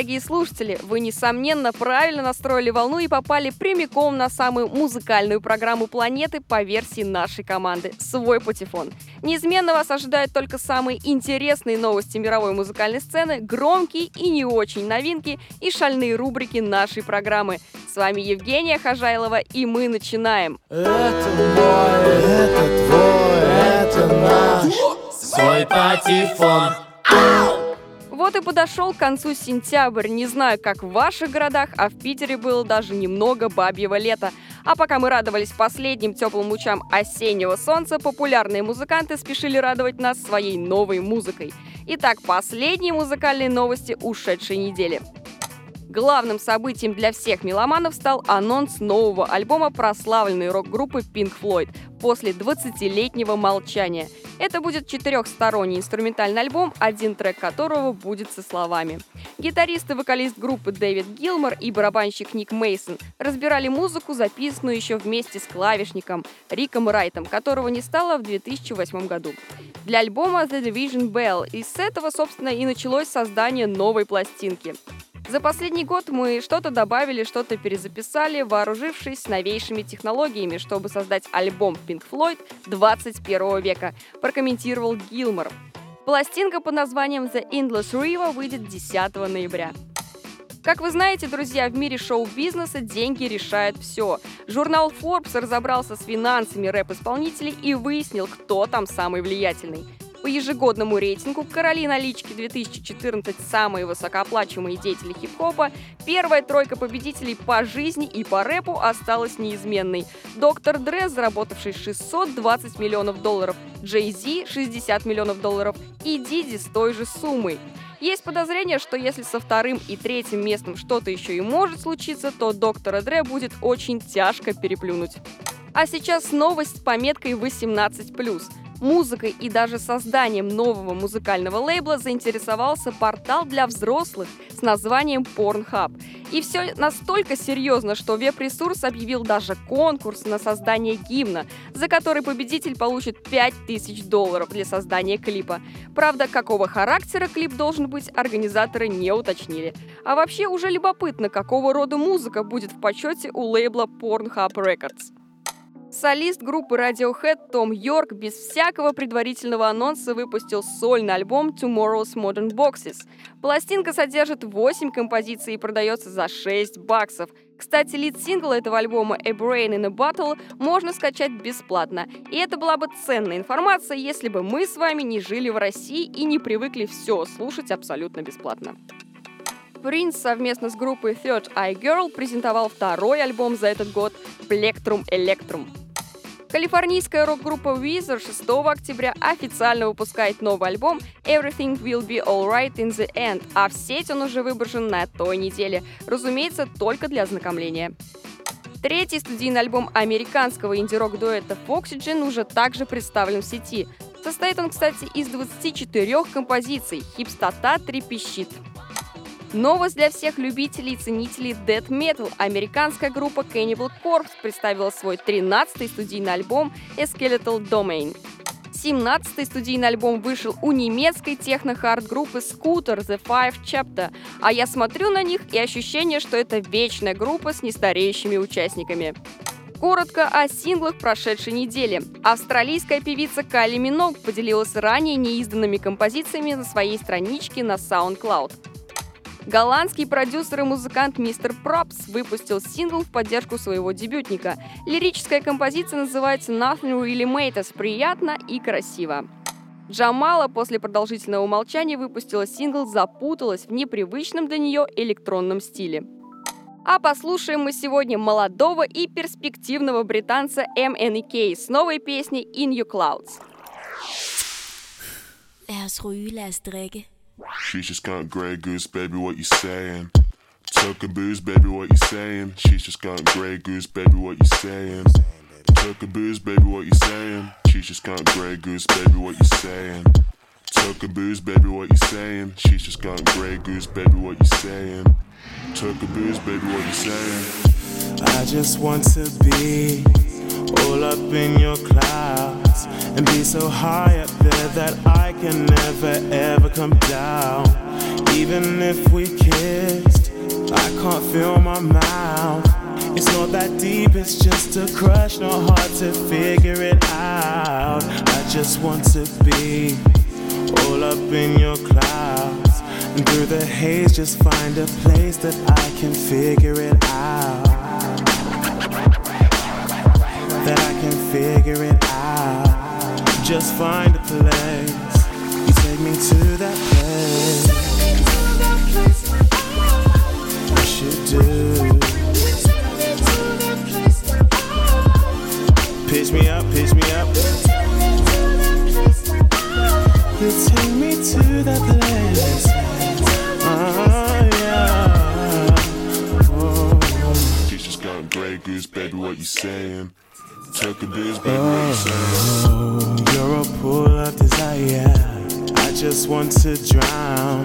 Дорогие слушатели! Вы, несомненно, правильно настроили волну и попали прямиком на самую музыкальную программу планеты по версии нашей команды «Свой патефон». Неизменно вас ожидают только самые интересные новости мировой музыкальной сцены, громкие и не очень новинки и шальные рубрики нашей программы. С вами Евгения Хожайлова, и мы начинаем. Это мой, это твой, это наш Свой патефон. Вот и подошел к концу сентябрь. Не знаю, как в ваших городах, а в Питере было даже немного бабьего лета. А пока мы радовались последним теплым лучам осеннего солнца, популярные музыканты спешили радовать нас своей новой музыкой. Итак, последние музыкальные новости ушедшей недели. Главным событием для всех меломанов стал анонс нового альбома прославленной рок-группы Pink Floyd после 20-летнего молчания. Это будет четырехсторонний инструментальный альбом, один трек которого будет со словами. Гитарист и вокалист группы Дэвид Гилмор и барабанщик Ник Мейсон разбирали музыку, записанную еще вместе с клавишником Риком Райтом, которого не стало в 2008 году. Для альбома The Division Bell, и с этого, собственно, и началось создание новой пластинки. За последний год мы что-то добавили, что-то перезаписали, вооружившись новейшими технологиями, чтобы создать альбом Pink Floyd 21 века, прокомментировал Гилмор. Пластинка под названием The Endless River выйдет 10 ноября. Как вы знаете, друзья, в мире шоу-бизнеса деньги решают все. Журнал Forbes разобрался с финансами рэп-исполнителей и выяснил, кто там самый влиятельный. По ежегодному рейтингу «Короли налички 2014. Самые высокооплачиваемые деятели хип-хопа» первая тройка победителей по жизни и по рэпу осталась неизменной. Доктор Дре, заработавший 620 миллионов долларов, Джей Зи 60 миллионов долларов и Диди с той же суммой. Есть подозрение, что если со вторым и третьим местом что-то еще и может случиться, то доктора Дре будет очень тяжко переплюнуть. А сейчас новость с пометкой 18+ музыкой и даже созданием нового музыкального лейбла заинтересовался портал для взрослых с названием Pornhub. И все настолько серьезно, что веб-ресурс объявил даже конкурс на создание гимна, за который победитель получит 5000 долларов для создания клипа. Правда, какого характера клип должен быть, организаторы не уточнили. А вообще уже любопытно, какого рода музыка будет в почете у лейбла Pornhub Records. Солист группы Radiohead Том Йорк без всякого предварительного анонса выпустил сольный альбом Tomorrow's Modern Boxes. Пластинка содержит 8 композиций и продается за 6 баксов. Кстати, лид-сингл этого альбома A Brain in a Bottle можно скачать бесплатно. И это была бы ценная информация, если бы мы с вами не жили в России и не привыкли все слушать абсолютно бесплатно. Принц совместно с группой Third Eye Girl презентовал второй альбом за этот год Plectrum Electrum. Калифорнийская рок-группа Weezer 6 октября официально выпускает новый альбом Everything Will Be Alright in the End, а в сеть он уже выброшен на той неделе, разумеется, только для ознакомления. Третий студийный альбом американского инди-рок-дуэта Foxygen уже также представлен в сети. Состоит он, кстати, из 24 композиций. Хипстота трепещит. Новость для всех любителей и ценителей Death Metal. Американская группа Cannibal Corpse представила свой 13-й студийный альбом A Skeletal Domain. 17-й студийный альбом вышел у немецкой техно-хард группы Scooter The Five Chapter, а я смотрю на них и ощущение, что это вечная группа с нестареющими участниками. Коротко о синглах прошедшей недели. Австралийская певица Кали Миног поделилась ранее неизданными композициями на своей страничке на SoundCloud. Голландский продюсер и музыкант Мистер Пропс выпустил сингл в поддержку своего дебютника. Лирическая композиция называется Nothing Really Matters. Приятно и красиво. Джамала после продолжительного молчания выпустила сингл «Запуталась» в непривычном для нее электронном стиле. А послушаем мы сегодня молодого и перспективного британца MNEK с новой песней In Your Clouds. She's just got grey goose, baby, what you saying? Tuck and booze, baby, what you saying? She's just got grey goose, baby, what you saying? Tuck and booze, baby, what you saying? She's just got grey goose, baby, what you saying? Tuck and booze, baby, what you saying? She's just got grey goose, baby, what you saying? Tuck and booze, baby, what you saying? I just want to be all up in your clouds and be so high up there that I can never ever come down. Even if we kissed, I can't feel my mouth. It's not that deep, it's just a crush, not hard to figure it out. I just want to be all up in your clouds. And through the haze, just find a place that I can figure it out. Can figure it out. Just find a place. You take me to that place. I should do. Got baby, what you saying? Tuck a booze, baby, what you uh, saying? Oh, you're a pool of desire. I just want to drown.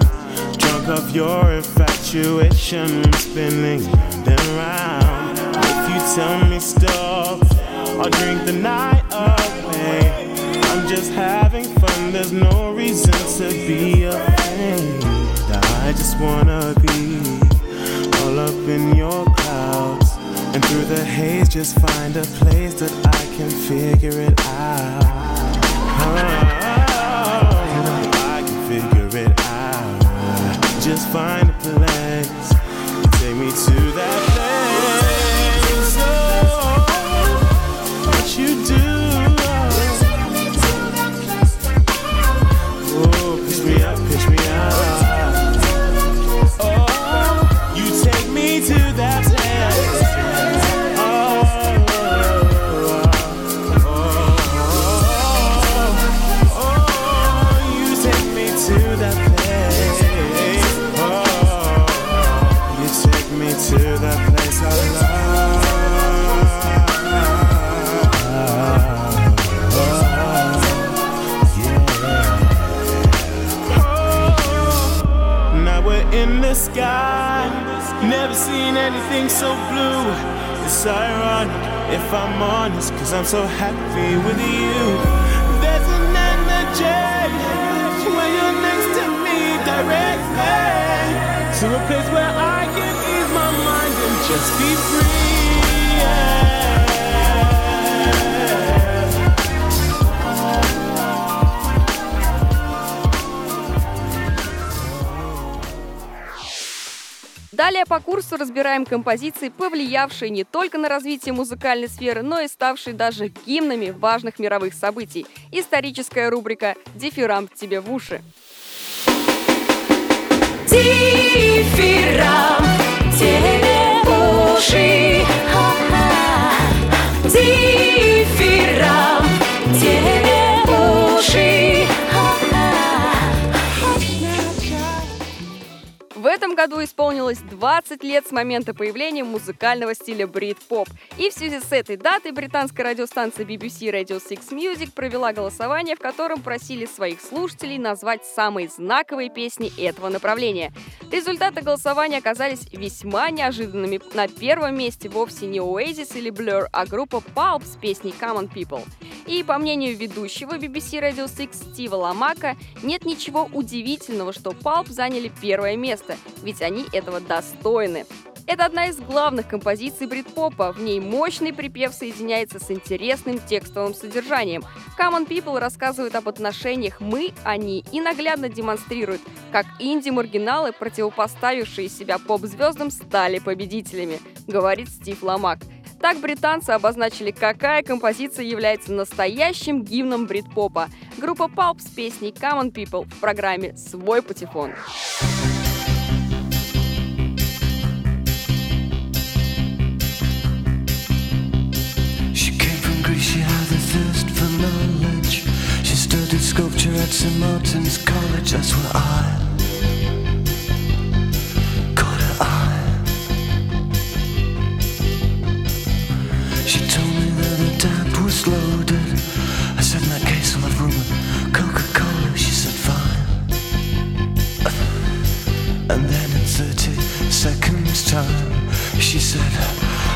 Drunk off your infatuation, spinning and round. If you tell me stop, I'll drink the night away. I'm just having fun, there's no reason to be afraid. I just wanna be all up in your through the haze, just find a place that I can figure it out. Oh, I can figure it out. Just find a place. Take me to that place. Place where I can ease my mind and just be free. Далее по курсу разбираем композиции, повлиявшие не только на развитие музыкальной сферы, но и ставшие даже гимнами важных мировых событий. Историческая рубрика «Дифирамб тебе в уши». Дифферам тебе уши. Ха-ха. Этом году исполнилось 20 лет с момента появления музыкального стиля брит-поп. И в связи с этой датой британская радиостанция BBC Radio 6 Music провела голосование, в котором просили своих слушателей назвать самые знаковые песни этого направления. Результаты голосования оказались весьма неожиданными. На первом месте вовсе не Oasis или Blur, а группа Pulp с песней Common People. И по мнению ведущего BBC Radio 6 Стива Ламака, нет ничего удивительного, что Pulp заняли первое место, ведь они этого достойны. Это одна из главных композиций брит-попа. В ней мощный припев соединяется с интересным текстовым содержанием. Common People рассказывают об отношениях «мы», «они» и наглядно демонстрируют, как инди-маргиналы, противопоставившие себя поп-звездам, стали победителями, говорит Стив Ламак. Так британцы обозначили, какая композиция является настоящим гимном брит-попа. Группа Pulp с песней Common People в программе «Свой патефон». She had a thirst for knowledge. She studied sculpture at St. Martin's College, that's where I caught her eye. She told me that the tap was loaded. I said, in that case, I'll have rum Coca-Cola. She said, fine. And then in 30 seconds time She said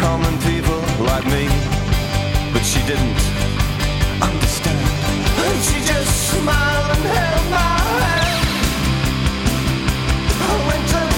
common people like me. But she didn't understand. And she just smiled and held my hand. I went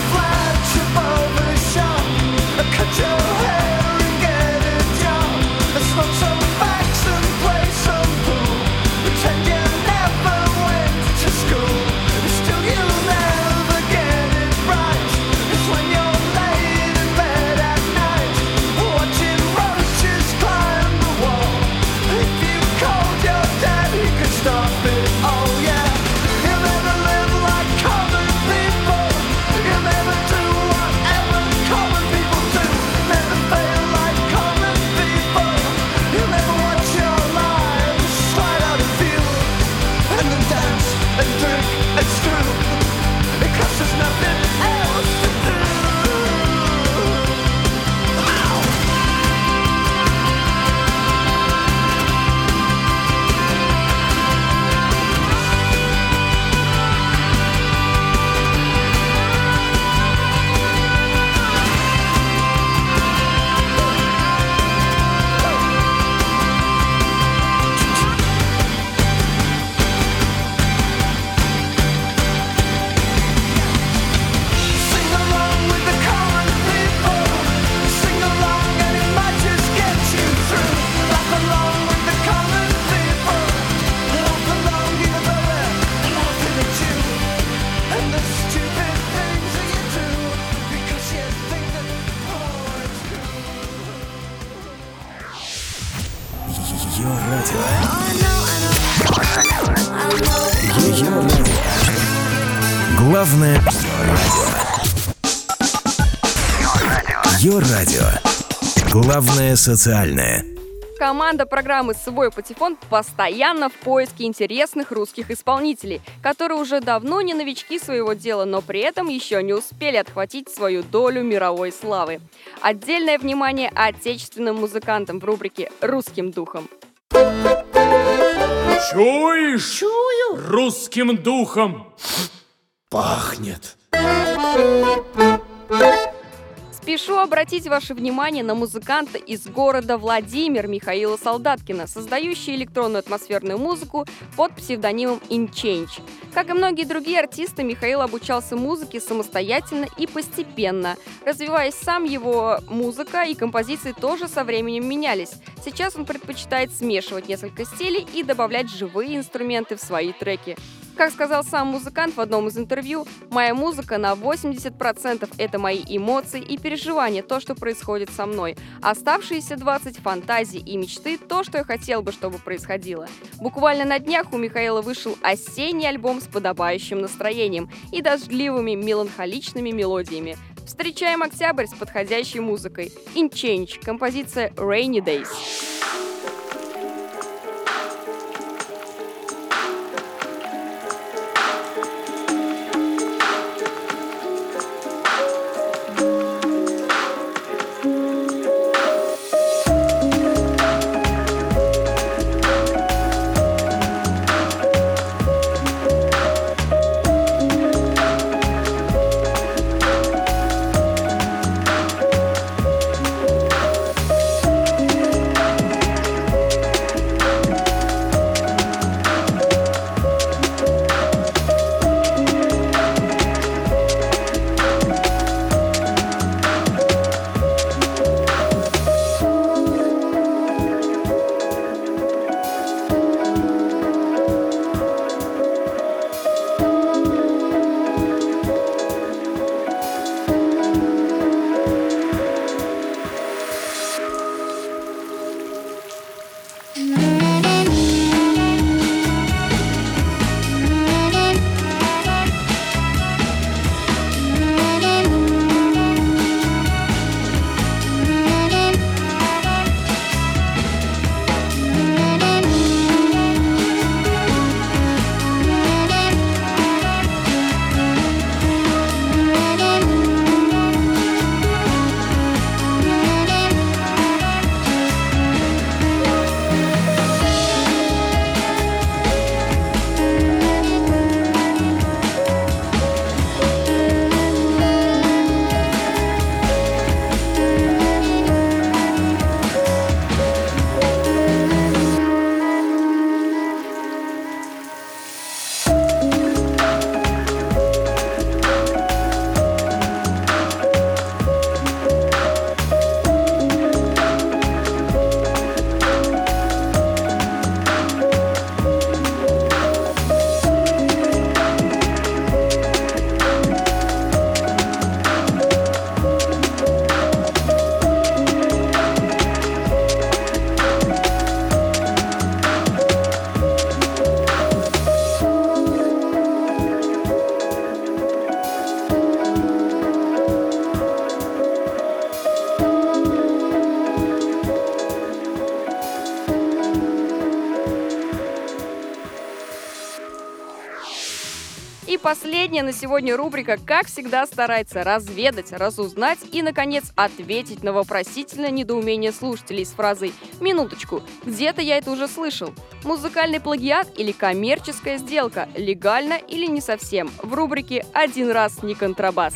Главное социальное. Команда программы «Свой патефон» постоянно в поиске интересных русских исполнителей, которые уже давно не новички своего дела, но при этом еще не успели отхватить свою долю мировой славы. Отдельное внимание отечественным музыкантам в рубрике «Русским духом». Чуешь? Чую. Русским духом. Пахнет. Спешу обратить ваше внимание на музыканта из города Владимир Михаила Солдаткина, создающий электронную атмосферную музыку под псевдонимом InChange. Как и многие другие артисты, Михаил обучался музыке самостоятельно и постепенно. Развиваясь сам, его музыка и композиции тоже со временем менялись. Сейчас он предпочитает смешивать несколько стилей и добавлять живые инструменты в свои треки. Как сказал сам музыкант в одном из интервью, «Моя музыка на 80% это мои эмоции и переживания, то, что происходит со мной. Оставшиеся 20 — фантазии и мечты, то, что я хотел бы, чтобы происходило». Буквально на днях у Михаила вышел осенний альбом с подобающим настроением и дождливыми меланхоличными мелодиями. Встречаем октябрь с подходящей музыкой. In Change, композиция Rainy Days. Последняя на сегодня рубрика, как всегда, старается разведать, разузнать и, наконец, ответить на вопросительное недоумение слушателей с фразой «Минуточку, где-то я это уже слышал». Музыкальный плагиат или коммерческая сделка, легально или не совсем, в рубрике «Один раз не контрабас».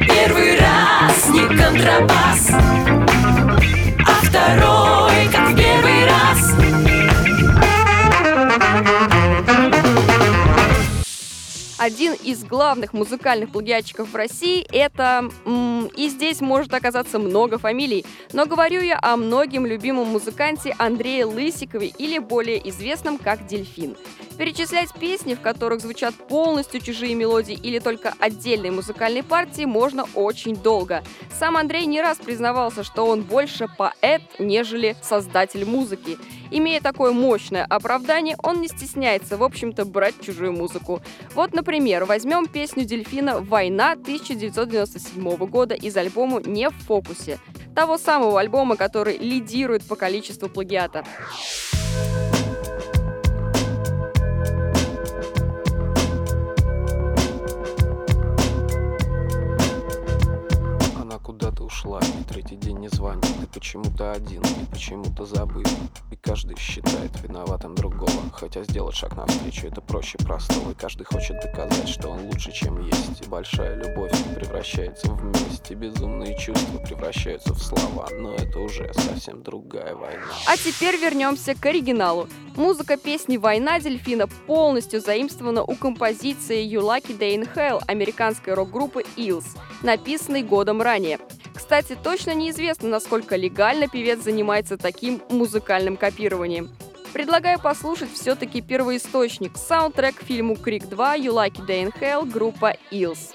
Первый раз не контрабас, а второй Один из главных музыкальных плагиатчиков в России — это... и здесь может оказаться много фамилий, но говорю я о многим любимом музыканте Андрее Лысикове или более известном как Дельфин. Перечислять песни, в которых звучат полностью чужие мелодии или только отдельные музыкальные партии, можно очень долго. Сам Андрей не раз признавался, что он больше поэт, нежели создатель музыки. Имея такое мощное оправдание, он не стесняется, в общем-то, брать чужую музыку. Вот, например, возьмем песню Дельфина «Война» 1997 года из альбома «Не в фокусе». Того самого альбома, который лидирует по количеству плагиата. Ушла, и третий день не звонит. Ты почему-то один, и почему-то забыт. И каждый считает виноватым другого. Хотя сделать шаг навстречу это проще простого. И каждый хочет доказать, что он лучше, чем есть. И большая любовь превращается в месть. И безумные чувства превращаются в слова. Но это уже совсем другая война. А теперь вернемся к оригиналу. Музыка песни «Война дельфина» полностью заимствована у композиции «You Lucky Day in Hell» американской рок-группы Eels, написанной годом ранее. Кстати, точно неизвестно, насколько легально певец занимается таким музыкальным копированием. Предлагаю послушать все-таки первоисточник, саундтрек к фильму «Крик 2» «You Like It Day in Hell» группа Eels.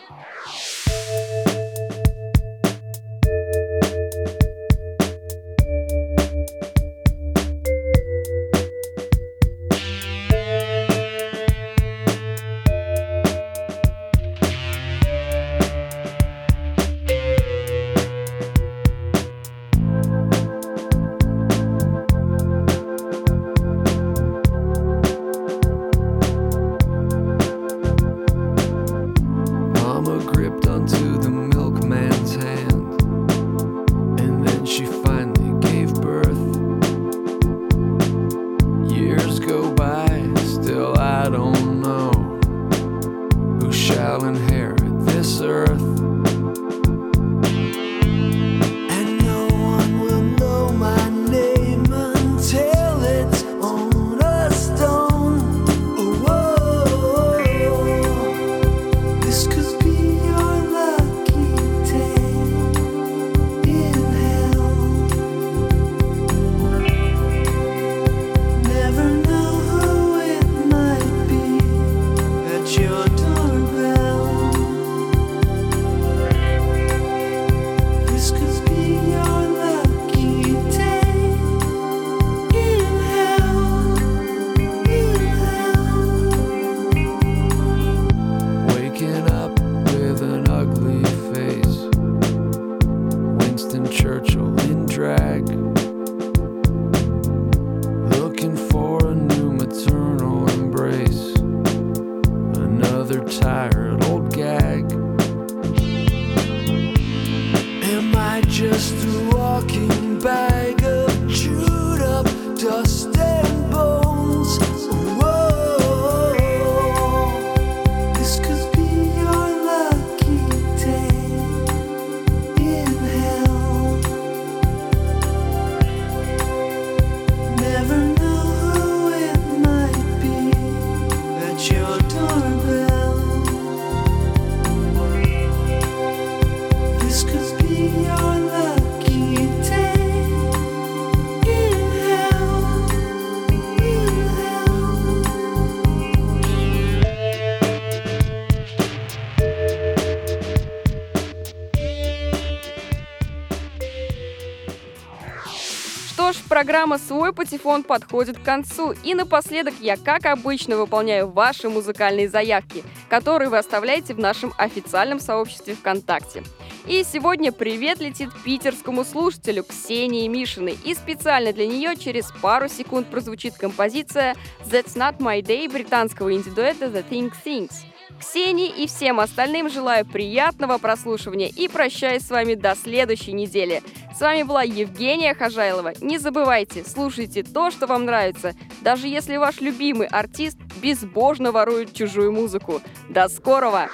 Программа «Свой патефон» подходит к концу. И напоследок я, как обычно, выполняю ваши музыкальные заявки, которые вы оставляете в нашем официальном сообществе ВКонтакте. И сегодня привет летит питерскому слушателю Ксении Мишиной. И специально для нее через пару секунд прозвучит композиция «That's Not My Day» британского инди-дуэта The Thing Things. Ксении и всем остальным желаю приятного прослушивания и прощаюсь с вами до следующей недели. С вами была Евгения Хожайлова. Не забывайте, слушайте то, что вам нравится, даже если ваш любимый артист безбожно ворует чужую музыку. До скорого!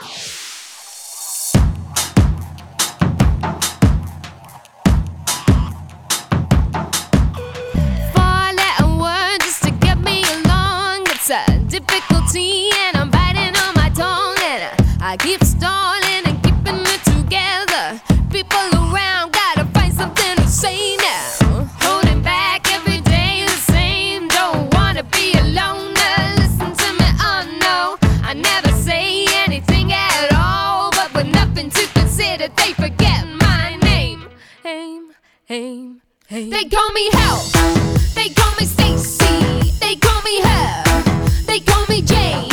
Four-letter word I, keep stalling and keeping it together. People around gotta find something to say now. Holding back every day the same. Don't wanna be alone. Listen to me, oh no. I never say anything at all, but with nothing to consider, they forget my name. Aim, aim, aim. They call me help. They call me Stacy. They call me her. They call me Jane.